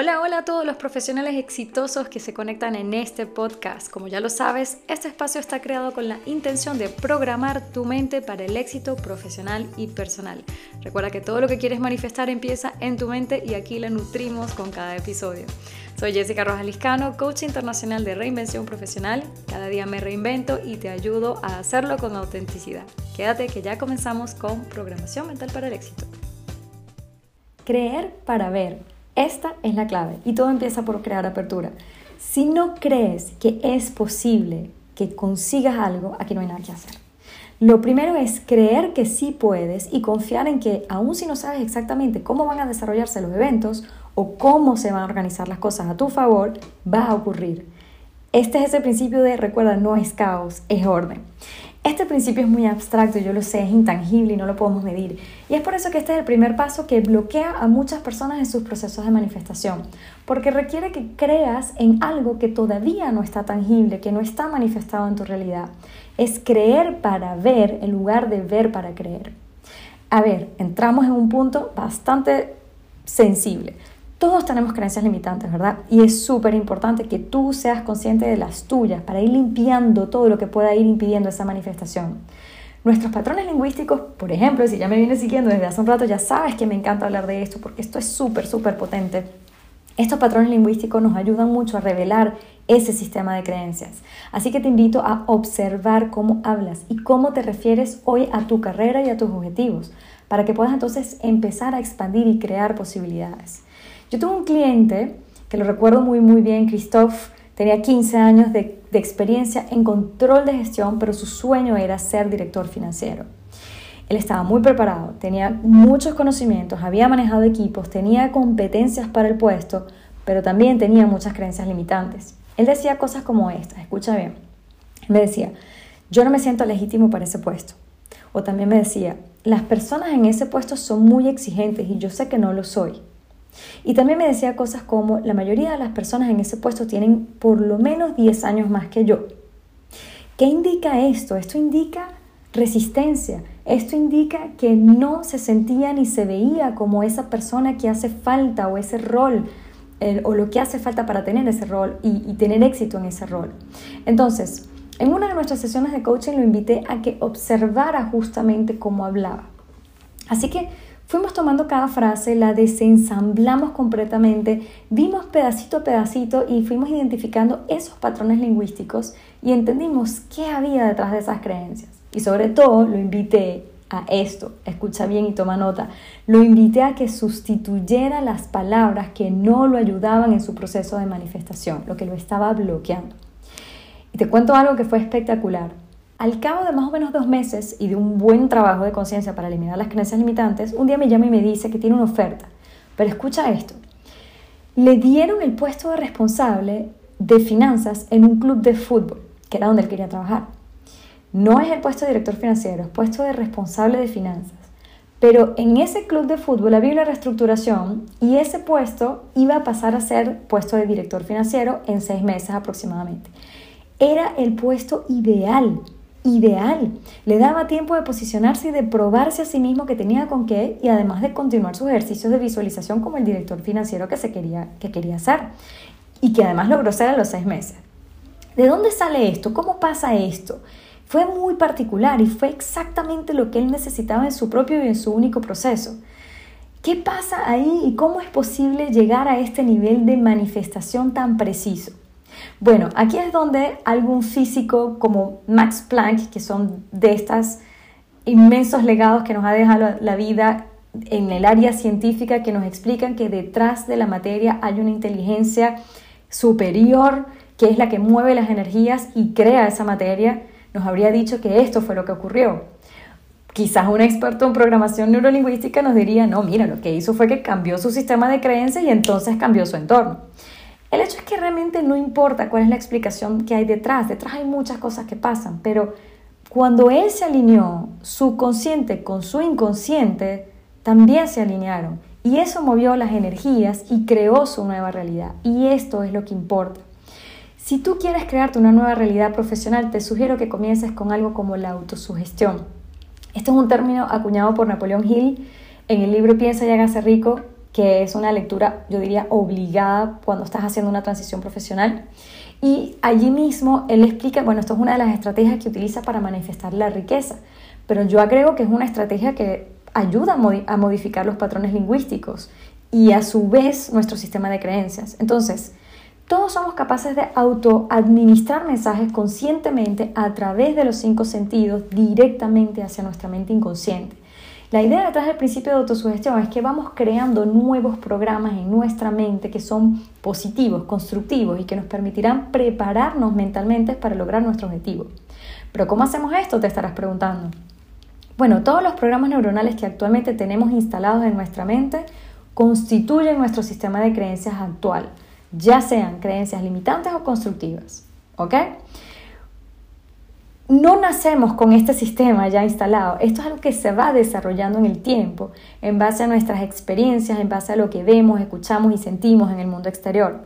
Hola, hola a todos los profesionales exitosos que se conectan en este podcast. Como ya lo sabes, este espacio está creado con la intención de programar tu mente para el éxito profesional y personal. Recuerda que todo lo que quieres manifestar empieza en tu mente y aquí la nutrimos con cada episodio. Soy Jessica Rojas Liscano, coach internacional de reinvención profesional. Cada día me reinvento y te ayudo a hacerlo con autenticidad. Quédate que ya comenzamos con programación mental para el éxito. Creer para ver esta es la clave y todo empieza por crear apertura. Si no crees que es posible que consigas algo, aquí no hay nada que hacer. Lo primero es creer que sí puedes y confiar en que aun si no sabes exactamente cómo van a desarrollarse los eventos o cómo se van a organizar las cosas a tu favor, va a ocurrir. Este es ese principio de, recuerda, no es caos, es orden. Este principio es muy abstracto, yo lo sé, es intangible y no lo podemos medir. Y es por eso que este es el primer paso que bloquea a muchas personas en sus procesos de manifestación, porque requiere que creas en algo que todavía no está tangible, que no está manifestado en tu realidad. Es creer para ver en lugar de ver para creer. A ver, entramos en un punto bastante sensible. Todos tenemos creencias limitantes, ¿verdad? Y es súper importante que tú seas consciente de las tuyas para ir limpiando todo lo que pueda ir impidiendo esa manifestación. Nuestros patrones lingüísticos, por ejemplo, si ya me vienes siguiendo desde hace un rato, ya sabes que me encanta hablar de esto porque esto es súper, súper potente. Estos patrones lingüísticos nos ayudan mucho a revelar ese sistema de creencias. Así que te invito a observar cómo hablas y cómo te refieres hoy a tu carrera y a tus objetivos, para que puedas entonces empezar a expandir y crear posibilidades. Yo tuve un cliente, que lo recuerdo muy muy bien, Christophe, tenía 15 años de, de experiencia en control de gestión, pero su sueño era ser director financiero. Él estaba muy preparado, tenía muchos conocimientos, había manejado equipos, tenía competencias para el puesto, pero también tenía muchas creencias limitantes. Él decía cosas como estas, escucha bien. Me decía, yo no me siento legítimo para ese puesto. O también me decía, las personas en ese puesto son muy exigentes y yo sé que no lo soy. Y también me decía cosas como, la mayoría de las personas en ese puesto tienen por lo menos 10 años más que yo. ¿Qué indica esto? Esto indica resistencia. Esto indica que no se sentía ni se veía como esa persona que hace falta o ese rol o lo que hace falta para tener ese rol y, y tener éxito en ese rol. Entonces, en una de nuestras sesiones de coaching lo invité a que observara justamente cómo hablaba. Así que Fuimos tomando cada frase, la desensamblamos completamente, vimos pedacito a pedacito y fuimos identificando esos patrones lingüísticos y entendimos qué había detrás de esas creencias. Y sobre todo lo invité a esto, escucha bien y toma nota, lo invité a que sustituyera las palabras que no lo ayudaban en su proceso de manifestación, lo que lo estaba bloqueando. Y te cuento algo que fue espectacular. Al cabo de más o menos dos meses y de un buen trabajo de conciencia para eliminar las creencias limitantes, un día me llama y me dice que tiene una oferta. Pero escucha esto. Le dieron el puesto de responsable de finanzas en un club de fútbol, que era donde él quería trabajar. No es el puesto de director financiero, es puesto de responsable de finanzas. Pero en ese club de fútbol había una reestructuración y ese puesto iba a pasar a ser puesto de director financiero en seis meses aproximadamente. Era el puesto ideal ideal. Le daba tiempo de posicionarse y de probarse a sí mismo que tenía con qué y además de continuar sus ejercicios de visualización como el director financiero que, se quería, que quería hacer y que además logró ser a los seis meses. ¿De dónde sale esto? ¿Cómo pasa esto? Fue muy particular y fue exactamente lo que él necesitaba en su propio y en su único proceso. ¿Qué pasa ahí y cómo es posible llegar a este nivel de manifestación tan preciso? Bueno, aquí es donde algún físico como Max Planck, que son de estos inmensos legados que nos ha dejado la vida en el área científica, que nos explican que detrás de la materia hay una inteligencia superior que es la que mueve las energías y crea esa materia, nos habría dicho que esto fue lo que ocurrió. Quizás un experto en programación neurolingüística nos diría, no, mira, lo que hizo fue que cambió su sistema de creencias y entonces cambió su entorno. El hecho es que realmente no importa cuál es la explicación que hay detrás, detrás hay muchas cosas que pasan, pero cuando él se alineó su consciente con su inconsciente, también se alinearon y eso movió las energías y creó su nueva realidad. Y esto es lo que importa. Si tú quieres crearte una nueva realidad profesional, te sugiero que comiences con algo como la autosugestión. Este es un término acuñado por Napoleón Hill en el libro Piensa y hágase rico, que es una lectura, yo diría, obligada cuando estás haciendo una transición profesional. Y allí mismo él explica, bueno, esto es una de las estrategias que utiliza para manifestar la riqueza, pero yo agrego que es una estrategia que ayuda a modificar los patrones lingüísticos y a su vez nuestro sistema de creencias. Entonces, todos somos capaces de autoadministrar mensajes conscientemente a través de los cinco sentidos directamente hacia nuestra mente inconsciente. La idea detrás del principio de autosugestión es que vamos creando nuevos programas en nuestra mente que son positivos, constructivos y que nos permitirán prepararnos mentalmente para lograr nuestro objetivo. Pero ¿cómo hacemos esto? Te estarás preguntando. Bueno, todos los programas neuronales que actualmente tenemos instalados en nuestra mente constituyen nuestro sistema de creencias actual, ya sean creencias limitantes o constructivas. ¿Ok? No nacemos con este sistema ya instalado. Esto es algo que se va desarrollando en el tiempo, en base a nuestras experiencias, en base a lo que vemos, escuchamos y sentimos en el mundo exterior.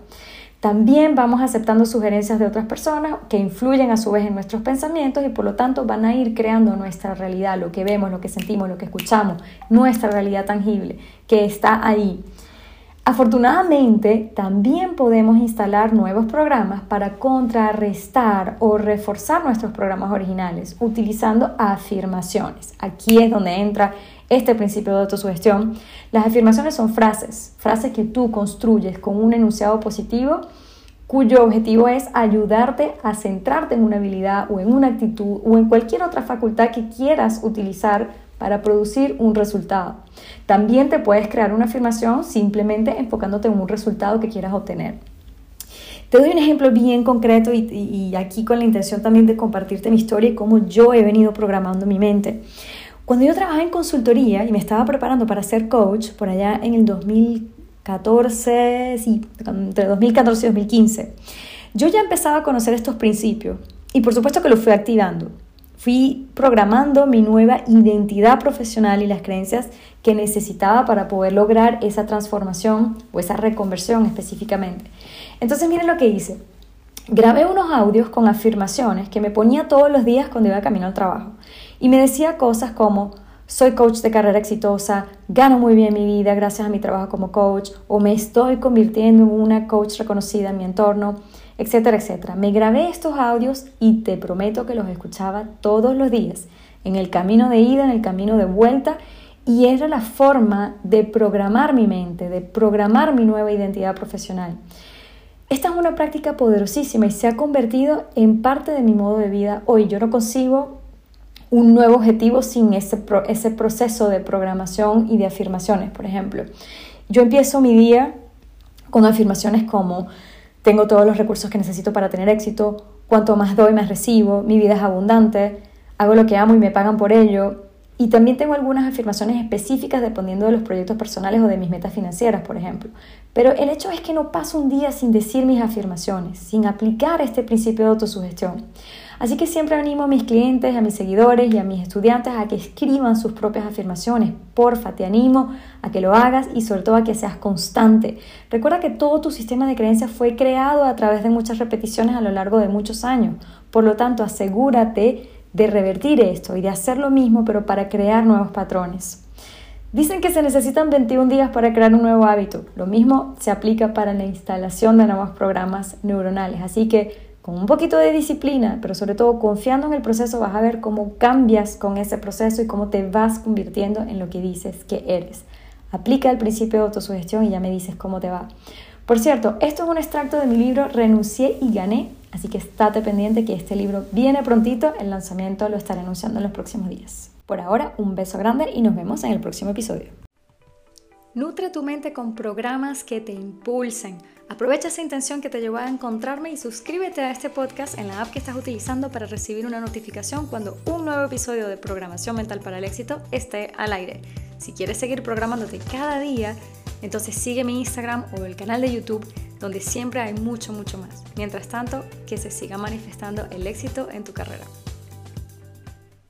También vamos aceptando sugerencias de otras personas que influyen a su vez en nuestros pensamientos y por lo tanto van a ir creando nuestra realidad, lo que vemos, lo que sentimos, lo que escuchamos, nuestra realidad tangible que está ahí. Afortunadamente, también podemos instalar nuevos programas para contrarrestar o reforzar nuestros programas originales utilizando afirmaciones. Aquí es donde entra este principio de autosugestión. Las afirmaciones son frases, frases que tú construyes con un enunciado positivo cuyo objetivo es ayudarte a centrarte en una habilidad o en una actitud o en cualquier otra facultad que quieras utilizar para producir un resultado. También te puedes crear una afirmación simplemente enfocándote en un resultado que quieras obtener. Te doy un ejemplo bien concreto y, aquí con la intención también de compartirte mi historia y cómo yo he venido programando mi mente. Cuando yo trabajaba en consultoría y me estaba preparando para ser coach por allá en el 2014, sí, entre 2014 y 2015, yo ya empezaba a conocer estos principios y por supuesto que los fui activando fui programando mi nueva identidad profesional y las creencias que necesitaba para poder lograr esa transformación o esa reconversión específicamente. Entonces miren lo que hice. Grabé unos audios con afirmaciones que me ponía todos los días cuando iba camino al trabajo. Y me decía cosas como, soy coach de carrera exitosa, gano muy bien mi vida gracias a mi trabajo como coach, o me estoy convirtiendo en una coach reconocida en mi entorno etcétera, etcétera. Me grabé estos audios y te prometo que los escuchaba todos los días, en el camino de ida, en el camino de vuelta, y era la forma de programar mi mente, de programar mi nueva identidad profesional. Esta es una práctica poderosísima y se ha convertido en parte de mi modo de vida hoy. Yo no consigo un nuevo objetivo sin ese, ese proceso de programación y de afirmaciones, por ejemplo. Yo empiezo mi día con afirmaciones como tengo todos los recursos que necesito para tener éxito, cuanto más doy, más recibo, mi vida es abundante, hago lo que amo y me pagan por ello. Y también tengo algunas afirmaciones específicas dependiendo de los proyectos personales o de mis metas financieras, por ejemplo. Pero el hecho es que no paso un día sin decir mis afirmaciones, sin aplicar este principio de autosugestión. Así que siempre animo a mis clientes, a mis seguidores y a mis estudiantes a que escriban sus propias afirmaciones. Porfa, te animo a que lo hagas y sobre todo a que seas constante. Recuerda que todo tu sistema de creencias fue creado a través de muchas repeticiones a lo largo de muchos años. Por lo tanto, asegúrate de revertir esto y de hacer lo mismo, pero para crear nuevos patrones. Dicen que se necesitan 21 días para crear un nuevo hábito. Lo mismo se aplica para la instalación de nuevos programas neuronales. Así que con un poquito de disciplina, pero sobre todo confiando en el proceso, vas a ver cómo cambias con ese proceso y cómo te vas convirtiendo en lo que dices que eres. Aplica el principio de autosugestión y ya me dices cómo te va. Por cierto, esto es un extracto de mi libro Renuncié y gané, así que estate pendiente que este libro viene prontito, el lanzamiento lo estaré anunciando en los próximos días. Por ahora, un beso grande y nos vemos en el próximo episodio. Nutre tu mente con programas que te impulsen Aprovecha esa intención que te llevó a encontrarme y suscríbete a este podcast en la app que estás utilizando para recibir una notificación cuando un nuevo episodio de Programación Mental para el Éxito esté al aire. Si quieres seguir programándote cada día, entonces sigue mi Instagram o el canal de YouTube donde siempre hay mucho, mucho más. Mientras tanto, que se siga manifestando el éxito en tu carrera.